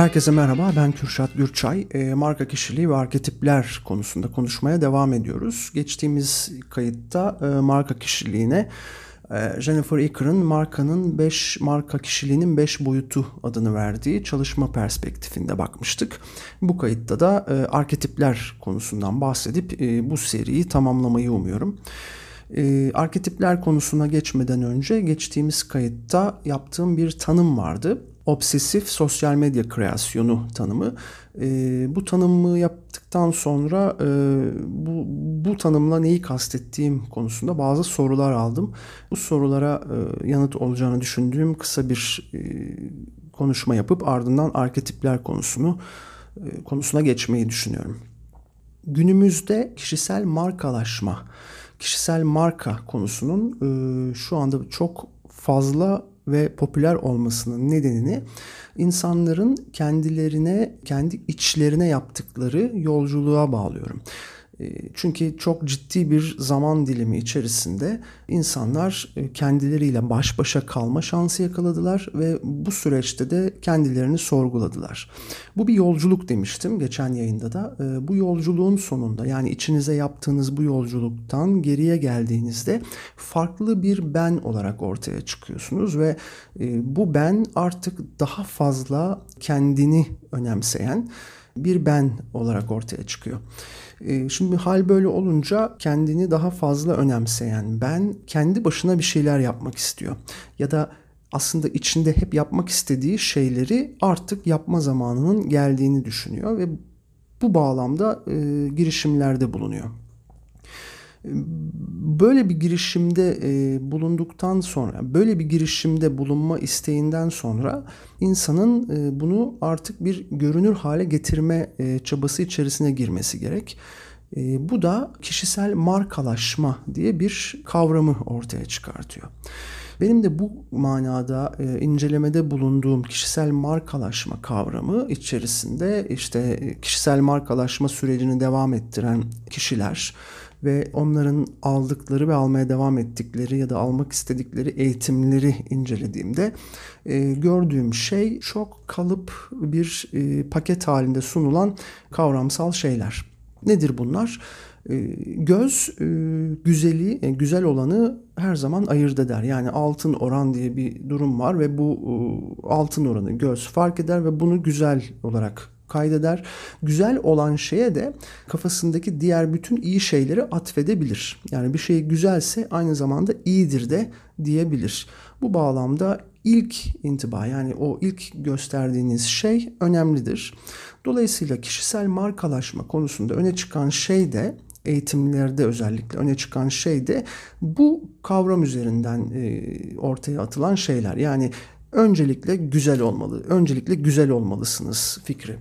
Herkese merhaba, ben Kürşat Gürçay. E, marka kişiliği ve arketipler konusunda konuşmaya devam ediyoruz. Geçtiğimiz kayıtta e, marka kişiliğine e, Jennifer Icker'ın markanın 5 marka kişiliğinin 5 boyutu adını verdiği çalışma perspektifinde bakmıştık. Bu kayıtta da e, arketipler konusundan bahsedip e, bu seriyi tamamlamayı umuyorum. E, arketipler konusuna geçmeden önce geçtiğimiz kayıtta yaptığım bir tanım vardı obsesif sosyal medya kreasyonu tanımı. E, bu tanımı yaptıktan sonra e, bu, bu tanımla neyi kastettiğim konusunda bazı sorular aldım. Bu sorulara e, yanıt olacağını düşündüğüm kısa bir e, konuşma yapıp ardından arketipler konusunu e, konusuna geçmeyi düşünüyorum. Günümüzde kişisel markalaşma, kişisel marka konusunun e, şu anda çok fazla ve popüler olmasının nedenini insanların kendilerine, kendi içlerine yaptıkları yolculuğa bağlıyorum. Ee, çünkü çok ciddi bir zaman dilimi içerisinde insanlar e, kendileriyle baş başa kalma şansı yakaladılar ve bu süreçte de kendilerini sorguladılar. Bu bir yolculuk demiştim geçen yayında da. Ee, bu yolculuğun sonunda yani içinize yaptığınız bu yolculuktan geriye geldiğinizde farklı bir ben olarak ortaya çıkıyorsunuz ve e, bu ben artık daha fazla kendini önemseyen bir ben olarak ortaya çıkıyor. Ee, şimdi hal böyle olunca kendini daha fazla önemseyen ben kendi başına bir şeyler yapmak istiyor. Ya da aslında içinde hep yapmak istediği şeyleri artık yapma zamanının geldiğini düşünüyor ve bu bağlamda e, girişimlerde bulunuyor. Böyle bir girişimde e, bulunduktan sonra, böyle bir girişimde bulunma isteğinden sonra insanın e, bunu artık bir görünür hale getirme e, çabası içerisine girmesi gerek. Bu da kişisel markalaşma diye bir kavramı ortaya çıkartıyor. Benim de bu manada incelemede bulunduğum kişisel markalaşma kavramı içerisinde işte kişisel markalaşma sürecini devam ettiren kişiler, ve onların aldıkları ve almaya devam ettikleri ya da almak istedikleri eğitimleri incelediğimde e, gördüğüm şey çok kalıp bir e, paket halinde sunulan kavramsal şeyler. Nedir bunlar? E, göz e, güzeli, e, güzel olanı her zaman ayırt eder. Yani altın oran diye bir durum var ve bu altın oranı göz fark eder ve bunu güzel olarak kaydeder. Güzel olan şeye de kafasındaki diğer bütün iyi şeyleri atfedebilir. Yani bir şey güzelse aynı zamanda iyidir de diyebilir. Bu bağlamda ilk intiba yani o ilk gösterdiğiniz şey önemlidir. Dolayısıyla kişisel markalaşma konusunda öne çıkan şey de eğitimlerde özellikle öne çıkan şey de bu kavram üzerinden ortaya atılan şeyler. Yani öncelikle güzel olmalı, öncelikle güzel olmalısınız fikri.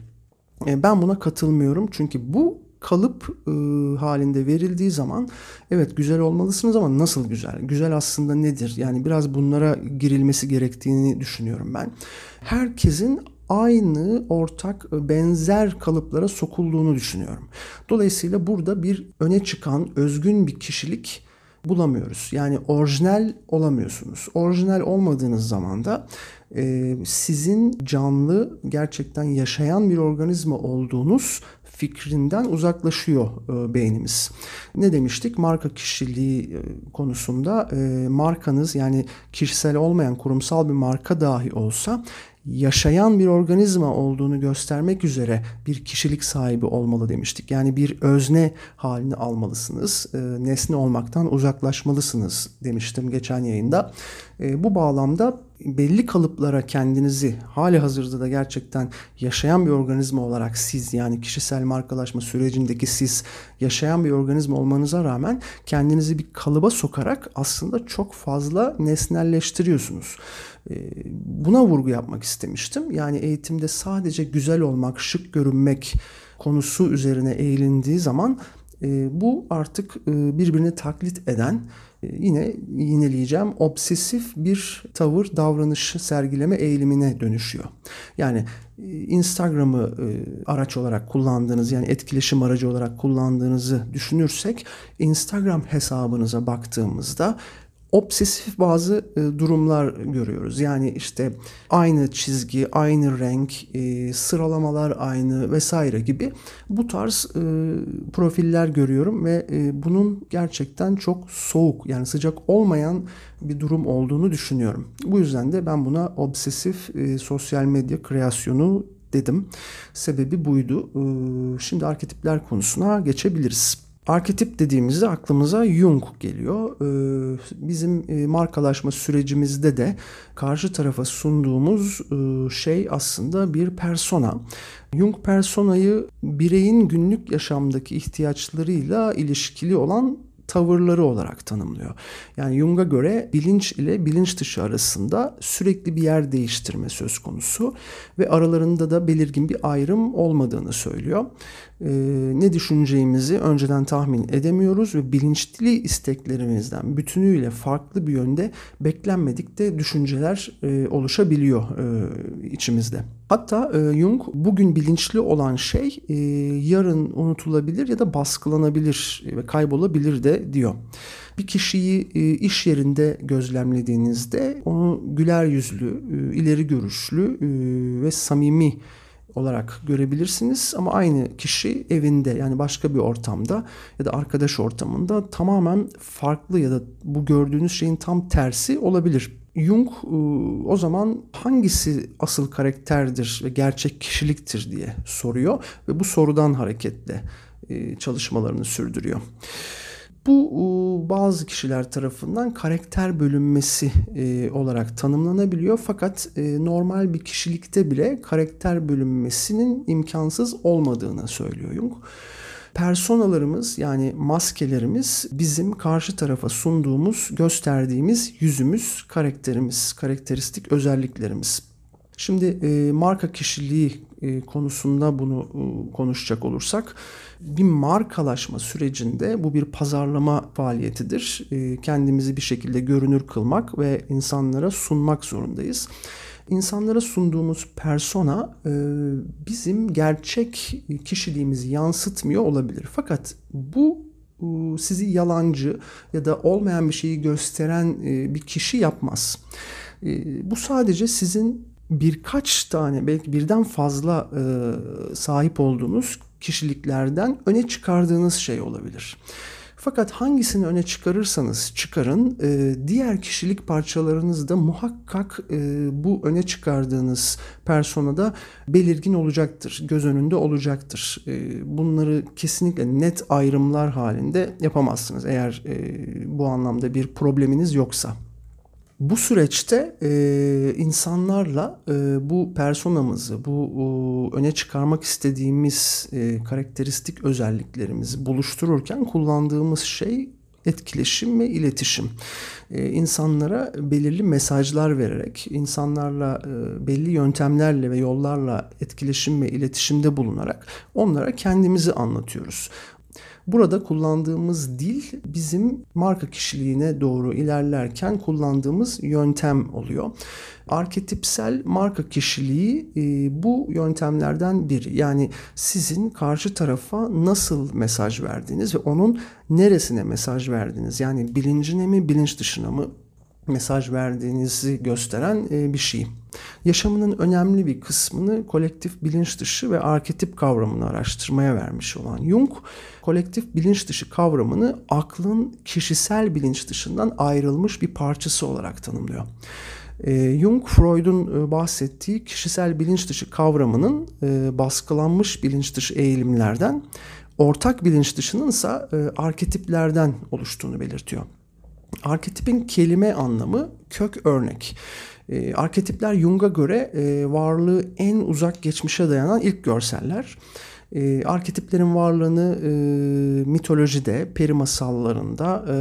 E, ben buna katılmıyorum çünkü bu kalıp e, halinde verildiği zaman evet güzel olmalısınız ama nasıl güzel? Güzel aslında nedir? Yani biraz bunlara girilmesi gerektiğini düşünüyorum ben. Herkesin aynı ortak benzer kalıplara sokulduğunu düşünüyorum. Dolayısıyla burada bir öne çıkan özgün bir kişilik bulamıyoruz. Yani orijinal olamıyorsunuz. Orijinal olmadığınız zaman da e, sizin canlı gerçekten yaşayan bir organizma olduğunuz fikrinden uzaklaşıyor e, beynimiz. Ne demiştik? Marka kişiliği e, konusunda e, markanız yani kişisel olmayan kurumsal bir marka dahi olsa yaşayan bir organizma olduğunu göstermek üzere bir kişilik sahibi olmalı demiştik. Yani bir özne halini almalısınız. E, nesne olmaktan uzaklaşmalısınız demiştim geçen yayında. E, bu bağlamda belli kalıplara kendinizi hali hazırda da gerçekten yaşayan bir organizma olarak siz yani kişisel markalaşma sürecindeki siz yaşayan bir organizma olmanıza rağmen kendinizi bir kalıba sokarak aslında çok fazla nesnelleştiriyorsunuz. Ee, buna vurgu yapmak istemiştim. Yani eğitimde sadece güzel olmak, şık görünmek konusu üzerine eğilindiği zaman e, bu artık e, birbirini taklit eden yine yineleyeceğim obsesif bir tavır davranışı sergileme eğilimine dönüşüyor. Yani Instagram'ı araç olarak kullandığınız yani etkileşim aracı olarak kullandığınızı düşünürsek Instagram hesabınıza baktığımızda obsesif bazı e, durumlar görüyoruz. Yani işte aynı çizgi, aynı renk, e, sıralamalar aynı vesaire gibi bu tarz e, profiller görüyorum ve e, bunun gerçekten çok soğuk yani sıcak olmayan bir durum olduğunu düşünüyorum. Bu yüzden de ben buna obsesif e, sosyal medya kreasyonu dedim. Sebebi buydu. E, şimdi arketipler konusuna geçebiliriz. Arketip dediğimizde aklımıza Jung geliyor. Ee, bizim e, markalaşma sürecimizde de karşı tarafa sunduğumuz e, şey aslında bir persona. Jung personayı bireyin günlük yaşamdaki ihtiyaçlarıyla ilişkili olan tavırları olarak tanımlıyor. Yani Jung'a göre bilinç ile bilinç dışı arasında sürekli bir yer değiştirme söz konusu ve aralarında da belirgin bir ayrım olmadığını söylüyor. Ee, ne düşüneceğimizi önceden tahmin edemiyoruz ve bilinçli isteklerimizden bütünüyle farklı bir yönde beklenmedik de düşünceler e, oluşabiliyor e, içimizde. Hatta e, Jung bugün bilinçli olan şey e, yarın unutulabilir ya da baskılanabilir ve kaybolabilir de diyor. Bir kişiyi e, iş yerinde gözlemlediğinizde onu güler yüzlü, e, ileri görüşlü e, ve samimi olarak görebilirsiniz ama aynı kişi evinde yani başka bir ortamda ya da arkadaş ortamında tamamen farklı ya da bu gördüğünüz şeyin tam tersi olabilir. Jung e, o zaman hangisi asıl karakterdir ve gerçek kişiliktir diye soruyor ve bu sorudan hareketle e, çalışmalarını sürdürüyor. Bu bazı kişiler tarafından karakter bölünmesi e, olarak tanımlanabiliyor. Fakat normal bir kişilikte bile karakter bölünmesinin imkansız olmadığını söylüyor Jung personalarımız yani maskelerimiz bizim karşı tarafa sunduğumuz, gösterdiğimiz yüzümüz, karakterimiz, karakteristik özelliklerimiz. Şimdi e, marka kişiliği e, konusunda bunu e, konuşacak olursak bir markalaşma sürecinde bu bir pazarlama faaliyetidir. E, kendimizi bir şekilde görünür kılmak ve insanlara sunmak zorundayız insanlara sunduğumuz persona bizim gerçek kişiliğimizi yansıtmıyor olabilir. Fakat bu sizi yalancı ya da olmayan bir şeyi gösteren bir kişi yapmaz. Bu sadece sizin birkaç tane belki birden fazla sahip olduğunuz kişiliklerden öne çıkardığınız şey olabilir. Fakat hangisini öne çıkarırsanız çıkarın e, diğer kişilik parçalarınız da muhakkak e, bu öne çıkardığınız personada belirgin olacaktır. Göz önünde olacaktır. E, bunları kesinlikle net ayrımlar halinde yapamazsınız eğer bu anlamda bir probleminiz yoksa. Bu süreçte e, insanlarla e, bu personamızı, bu e, öne çıkarmak istediğimiz e, karakteristik özelliklerimizi buluştururken kullandığımız şey etkileşim ve iletişim. Ee, insanlara belirli mesajlar vererek, insanlarla e, belli yöntemlerle ve yollarla etkileşim ve iletişimde bulunarak onlara kendimizi anlatıyoruz. Burada kullandığımız dil bizim marka kişiliğine doğru ilerlerken kullandığımız yöntem oluyor. Arketipsel marka kişiliği e, bu yöntemlerden biri. Yani sizin karşı tarafa nasıl mesaj verdiğiniz ve onun neresine mesaj verdiğiniz. Yani bilincine mi bilinç dışına mı mesaj verdiğinizi gösteren e, bir şey. Yaşamının önemli bir kısmını kolektif bilinç dışı ve arketip kavramını araştırmaya vermiş olan Jung, kolektif bilinç dışı kavramını aklın kişisel bilinç dışından ayrılmış bir parçası olarak tanımlıyor. E, Jung, Freud'un e, bahsettiği kişisel bilinç dışı kavramının baskılanmış bilinç dışı eğilimlerden, ortak bilinç dışının ise arketiplerden oluştuğunu belirtiyor. Arketipin kelime anlamı kök örnek. E, arketipler Jung'a göre e, varlığı en uzak geçmişe dayanan ilk görseller. E, arketiplerin varlığını e, mitolojide, peri masallarında, e,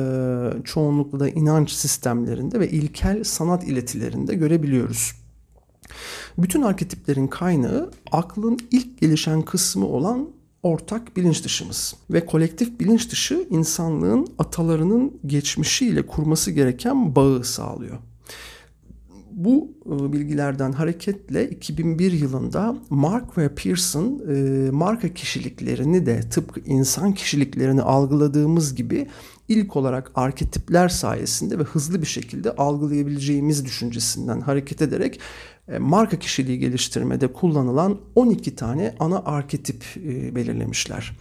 çoğunlukla da inanç sistemlerinde ve ilkel sanat iletilerinde görebiliyoruz. Bütün arketiplerin kaynağı aklın ilk gelişen kısmı olan ortak bilinç dışımız ve kolektif bilinç dışı insanlığın atalarının geçmişiyle kurması gereken bağı sağlıyor. Bu e, bilgilerden hareketle 2001 yılında Mark ve Pearson e, marka kişiliklerini de tıpkı insan kişiliklerini algıladığımız gibi ilk olarak arketipler sayesinde ve hızlı bir şekilde algılayabileceğimiz düşüncesinden hareket ederek e, marka kişiliği geliştirmede kullanılan 12 tane ana arketip e, belirlemişler.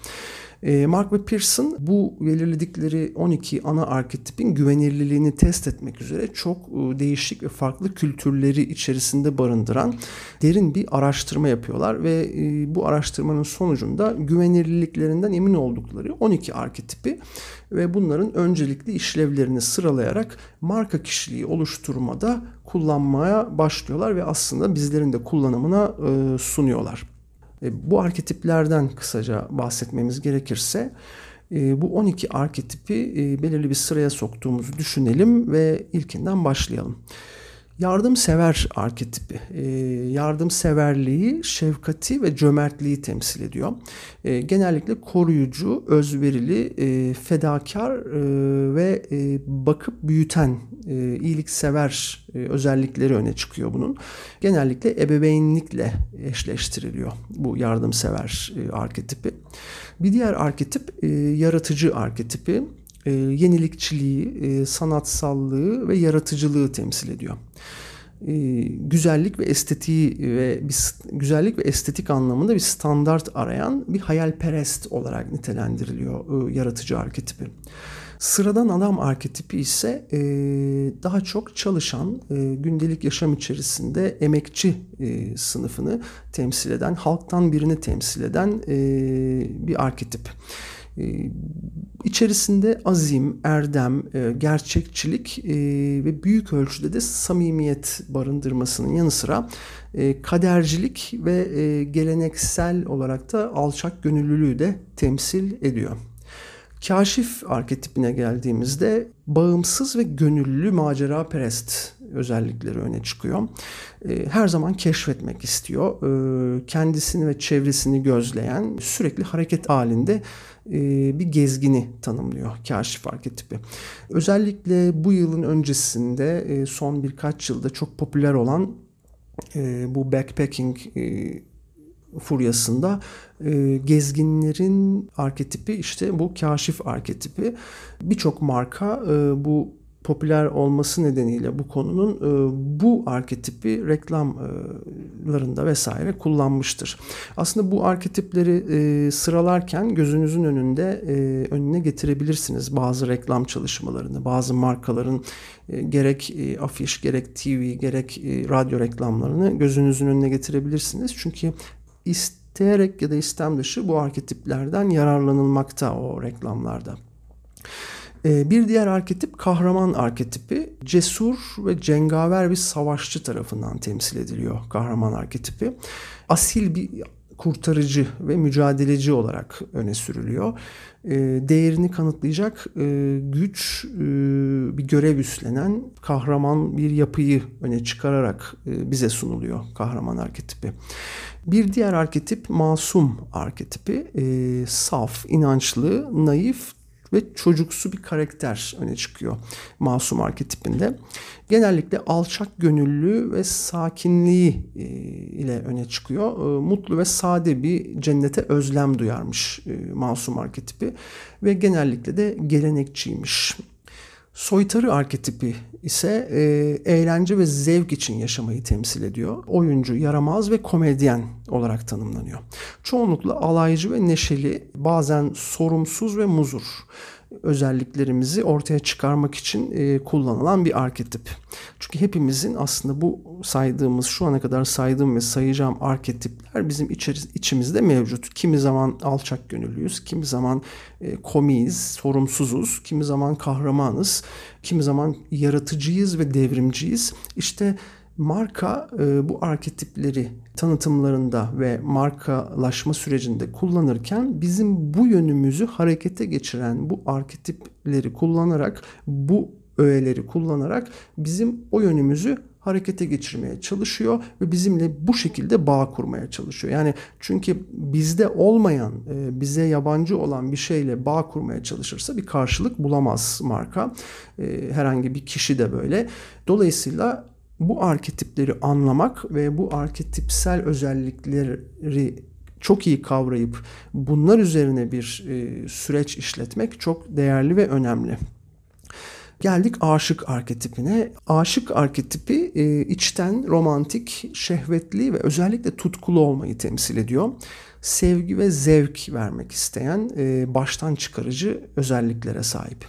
E, Mark ve Pearson bu belirledikleri 12 ana arketipin güvenilirliğini test etmek üzere çok e, değişik ve farklı kültürleri içerisinde barındıran derin bir araştırma yapıyorlar ve e, bu araştırmanın sonucunda güvenilirliklerinden emin oldukları 12 arketipi ve bunların öncelikli işlevlerini sıralayarak marka kişiliği oluşturmada kullanmaya başlıyorlar ve aslında bizlerin de kullanımına sunuyorlar. E, bu arketiplerden kısaca bahsetmemiz gerekirse e, bu 12 arketipi e, belirli bir sıraya soktuğumuzu düşünelim ve ilkinden başlayalım. Yardımsever arketipi. E, yardımseverliği, şefkati ve cömertliği temsil ediyor. E, genellikle koruyucu, özverili, e, fedakar e, ve e, bakıp büyüten, e, iyiliksever e, özellikleri öne çıkıyor bunun. Genellikle ebeveynlikle eşleştiriliyor bu yardımsever e, arketipi. Bir diğer arketip e, yaratıcı arketipi e, yenilikçiliği, e, sanatsallığı ve yaratıcılığı temsil ediyor. E, güzellik ve estetiği ve bir güzellik ve estetik anlamında bir standart arayan bir hayalperest olarak nitelendiriliyor e, yaratıcı arketipi. Sıradan adam arketipi ise e, daha çok çalışan, e, gündelik yaşam içerisinde emekçi e, sınıfını temsil eden, halktan birini temsil eden e, bir arketip. Ee, içerisinde azim, erdem, e, gerçekçilik e, ve büyük ölçüde de samimiyet barındırmasının yanı sıra e, kadercilik ve geleneksel olarak da alçak gönüllülüğü de temsil ediyor. Kaşif arketipine geldiğimizde bağımsız ve gönüllü macera perest özellikleri öne çıkıyor. Her zaman keşfetmek istiyor. Kendisini ve çevresini gözleyen, sürekli hareket halinde bir gezgini tanımlıyor kaşif arketipi. Özellikle bu yılın öncesinde e, son birkaç yılda çok popüler olan e, bu backpacking furyasında gezginlerin arketipi işte bu kaşif arketipi. Birçok marka bu popüler olması nedeniyle bu konunun e, bu arketipi reklamlarında vesaire kullanmıştır. Aslında bu arketipleri e, sıralarken gözünüzün önünde e, önüne getirebilirsiniz bazı reklam çalışmalarını, bazı markaların e, gerek e, afiş, gerek TV, gerek e, radyo reklamlarını gözünüzün önüne getirebilirsiniz. Çünkü isteyerek ya da istem dışı bu arketiplerden yararlanılmakta o reklamlarda. Ee, bir diğer arketip kahraman arketipi. Cesur ve cengaver bir savaşçı tarafından temsil ediliyor kahraman arketipi. Asil bir kurtarıcı ve mücadeleci olarak öne sürülüyor. Ee, değerini kanıtlayacak e, güç e, bir görev üstlenen kahraman bir yapıyı öne çıkararak e, bize sunuluyor kahraman arketipi. Bir diğer arketip masum arketipi. Saf, inançlı, naif, ve çocuksu bir karakter öne çıkıyor masum arketipinde. Genellikle alçak gönüllü ve sakinliği e, ile öne çıkıyor. E, mutlu ve sade bir cennete özlem duyarmış e, masum arketipi ve genellikle de gelenekçiymiş. Soytarı arketipi ise e, eğlence ve zevk için yaşamayı temsil ediyor. Oyuncu, yaramaz ve komedyen olarak tanımlanıyor. Çoğunlukla alaycı ve neşeli, bazen sorumsuz ve muzur özelliklerimizi ortaya çıkarmak için e, kullanılan bir arketip. Çünkü hepimizin aslında bu saydığımız şu ana kadar saydığım ve sayacağım arketipler bizim içeri, içimizde mevcut. Kimi zaman alçak gönüllüyüz, kimi zaman e, komiyiz, sorumsuzuz, kimi zaman kahramanız, kimi zaman yaratıcıyız ve devrimciyiz. İşte Marka e, bu arketipleri tanıtımlarında ve markalaşma sürecinde kullanırken bizim bu yönümüzü harekete geçiren bu arketipleri kullanarak bu öğeleri kullanarak bizim o yönümüzü harekete geçirmeye çalışıyor ve bizimle bu şekilde bağ kurmaya çalışıyor. Yani çünkü bizde olmayan, e, bize yabancı olan bir şeyle bağ kurmaya çalışırsa bir karşılık bulamaz marka. E, herhangi bir kişi de böyle. Dolayısıyla bu arketipleri anlamak ve bu arketipsel özellikleri çok iyi kavrayıp bunlar üzerine bir e, süreç işletmek çok değerli ve önemli. Geldik aşık arketipine. Aşık arketipi e, içten, romantik, şehvetli ve özellikle tutkulu olmayı temsil ediyor. Sevgi ve zevk vermek isteyen, e, baştan çıkarıcı özelliklere sahip.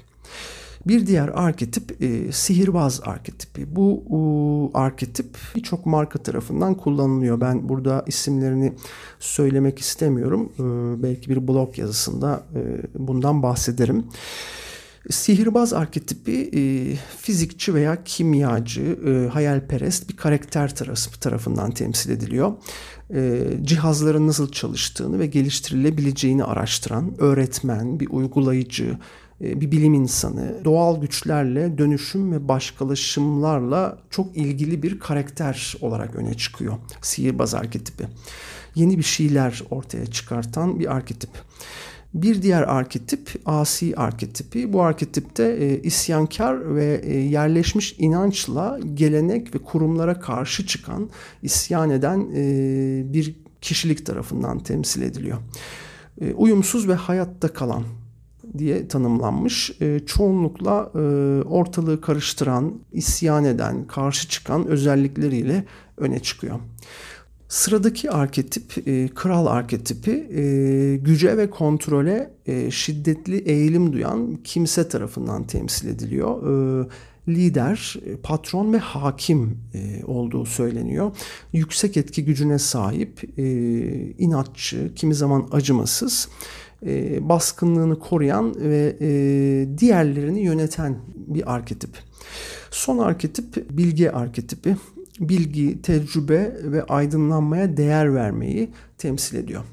Bir diğer arketip e, sihirbaz arketipi. Bu e, arketip birçok marka tarafından kullanılıyor. Ben burada isimlerini söylemek istemiyorum. E, belki bir blog yazısında e, bundan bahsederim. Sihirbaz arketipi e, fizikçi veya kimyacı, e, hayalperest bir karakter tarafından temsil ediliyor. E, cihazların nasıl çalıştığını ve geliştirilebileceğini araştıran öğretmen, bir uygulayıcı, bir bilim insanı, doğal güçlerle, dönüşüm ve başkalaşımlarla çok ilgili bir karakter olarak öne çıkıyor. Sihirbaz arketipi. Yeni bir şeyler ortaya çıkartan bir arketip. Bir diğer arketip asi arketipi. Bu arketipte e, isyankar ve e, yerleşmiş inançla gelenek ve kurumlara karşı çıkan, isyan eden e, bir kişilik tarafından temsil ediliyor. E, uyumsuz ve hayatta kalan diye tanımlanmış. E, çoğunlukla e, ortalığı karıştıran, isyan eden, karşı çıkan özellikleriyle öne çıkıyor. Sıradaki arketip e, kral arketipi e, güce ve kontrole e, şiddetli eğilim duyan kimse tarafından temsil ediliyor. E, lider, e, patron ve hakim e, olduğu söyleniyor. Yüksek etki gücüne sahip, e, inatçı, kimi zaman acımasız, e, baskınlığını koruyan ve e, diğerlerini yöneten bir arketip. Son arketip bilge arketipi bilgi, tecrübe ve aydınlanmaya değer vermeyi temsil ediyor.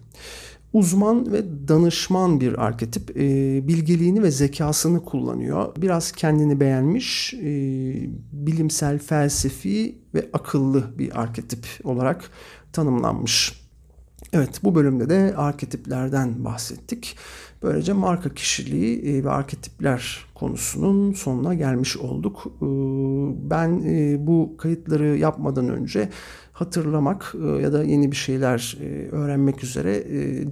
Uzman ve danışman bir arketip e, bilgeliğini ve zekasını kullanıyor. Biraz kendini beğenmiş, e, bilimsel, felsefi ve akıllı bir arketip olarak tanımlanmış. Evet bu bölümde de arketiplerden bahsettik. Böylece marka kişiliği e, ve arketipler konusunun sonuna gelmiş olduk. E, ben e, bu kayıtları yapmadan önce hatırlamak ya da yeni bir şeyler öğrenmek üzere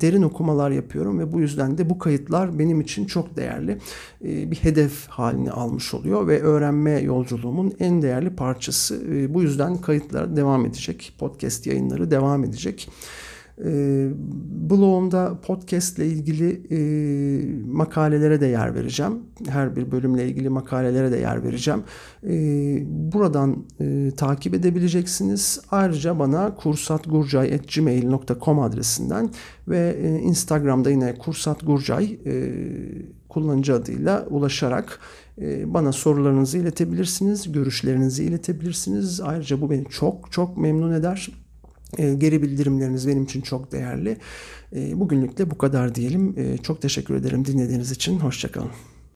derin okumalar yapıyorum ve bu yüzden de bu kayıtlar benim için çok değerli bir hedef halini almış oluyor ve öğrenme yolculuğumun en değerli parçası. Bu yüzden kayıtlar devam edecek, podcast yayınları devam edecek. E, blogumda podcast ile ilgili e, makalelere de yer vereceğim. Her bir bölümle ilgili makalelere de yer vereceğim. E, buradan e, takip edebileceksiniz. Ayrıca bana kursatgurcay.gmail.com adresinden ve e, Instagram'da yine kursatgurcay e, kullanıcı adıyla ulaşarak e, bana sorularınızı iletebilirsiniz, görüşlerinizi iletebilirsiniz. Ayrıca bu beni çok çok memnun eder. E, geri bildirimleriniz benim için çok değerli. E, bugünlük de bu kadar diyelim. E, çok teşekkür ederim dinlediğiniz için. Hoşçakalın.